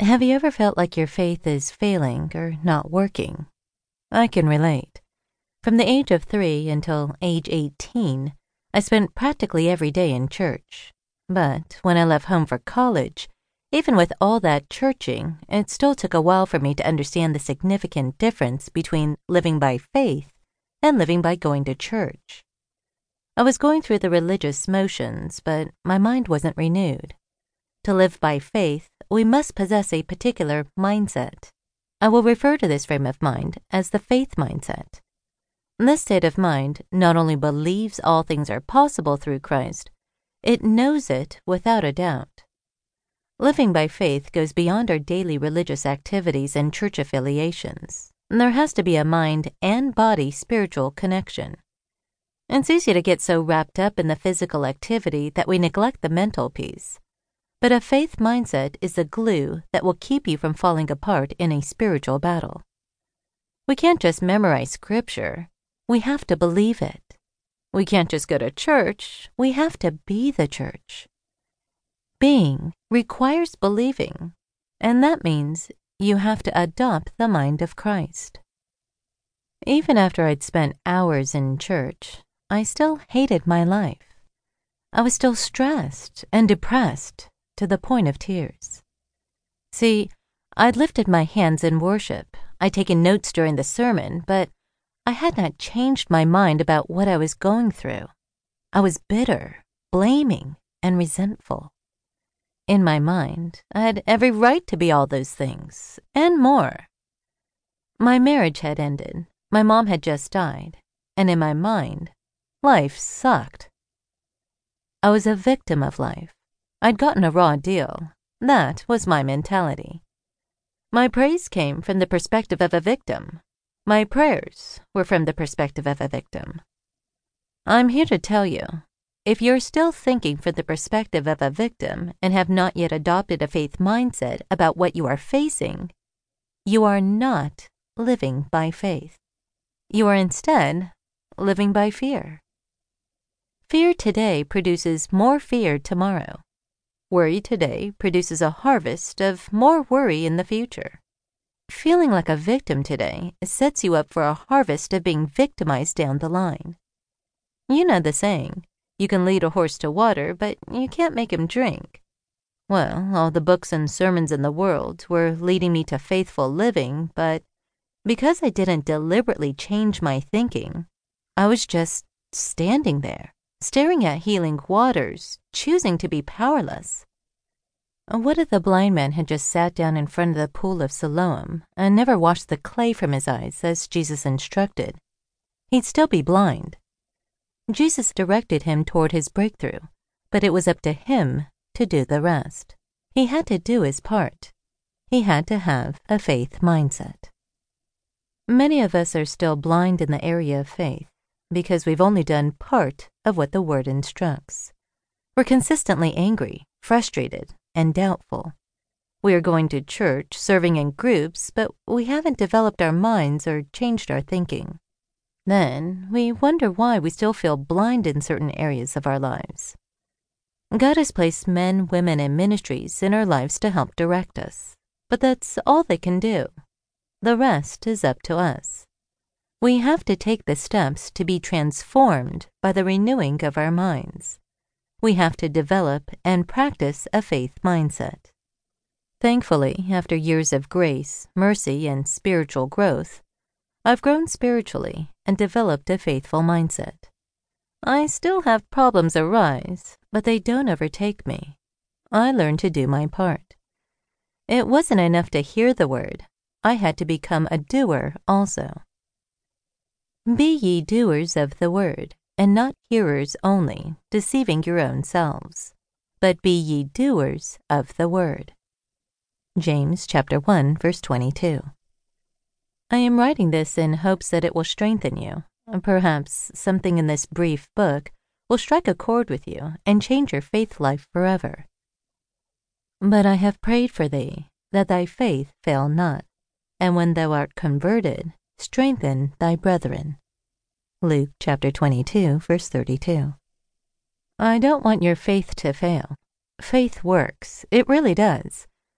Have you ever felt like your faith is failing or not working? I can relate. From the age of three until age 18, I spent practically every day in church. But when I left home for college, even with all that churching, it still took a while for me to understand the significant difference between living by faith and living by going to church. I was going through the religious motions, but my mind wasn't renewed. To live by faith, we must possess a particular mindset. I will refer to this frame of mind as the faith mindset. This state of mind not only believes all things are possible through Christ, it knows it without a doubt. Living by faith goes beyond our daily religious activities and church affiliations. There has to be a mind and body spiritual connection. It's easy to get so wrapped up in the physical activity that we neglect the mental piece. But a faith mindset is the glue that will keep you from falling apart in a spiritual battle. We can't just memorize scripture, we have to believe it. We can't just go to church, we have to be the church. Being requires believing, and that means you have to adopt the mind of Christ. Even after I'd spent hours in church, I still hated my life. I was still stressed and depressed to the point of tears. See, I'd lifted my hands in worship, I'd taken notes during the sermon, but I had not changed my mind about what I was going through. I was bitter, blaming, and resentful. In my mind, I had every right to be all those things, and more. My marriage had ended, my mom had just died, and in my mind, life sucked. I was a victim of life. I'd gotten a raw deal. That was my mentality. My praise came from the perspective of a victim. My prayers were from the perspective of a victim. I'm here to tell you if you're still thinking from the perspective of a victim and have not yet adopted a faith mindset about what you are facing, you are not living by faith. You are instead living by fear. Fear today produces more fear tomorrow. Worry today produces a harvest of more worry in the future. Feeling like a victim today sets you up for a harvest of being victimized down the line. You know the saying you can lead a horse to water, but you can't make him drink. Well, all the books and sermons in the world were leading me to faithful living, but because I didn't deliberately change my thinking, I was just standing there staring at healing waters, choosing to be powerless. What if the blind man had just sat down in front of the pool of Siloam and never washed the clay from his eyes as Jesus instructed? He'd still be blind. Jesus directed him toward his breakthrough, but it was up to him to do the rest. He had to do his part. He had to have a faith mindset. Many of us are still blind in the area of faith because we've only done part of what the Word instructs. We're consistently angry, frustrated, and doubtful. We are going to church, serving in groups, but we haven't developed our minds or changed our thinking. Then we wonder why we still feel blind in certain areas of our lives. God has placed men, women, and ministries in our lives to help direct us, but that's all they can do. The rest is up to us. We have to take the steps to be transformed by the renewing of our minds. We have to develop and practice a faith mindset. Thankfully, after years of grace, mercy, and spiritual growth, I've grown spiritually and developed a faithful mindset. I still have problems arise, but they don't overtake me. I learned to do my part. It wasn't enough to hear the word, I had to become a doer also. Be ye doers of the word, and not hearers only, deceiving your own selves. But be ye doers of the word. James chapter 1 verse 22. I am writing this in hopes that it will strengthen you. Perhaps something in this brief book will strike a chord with you and change your faith life forever. But I have prayed for thee, that thy faith fail not, and when thou art converted, strengthen thy brethren. Luke chapter 22, verse 32. I don't want your faith to fail. Faith works, it really does.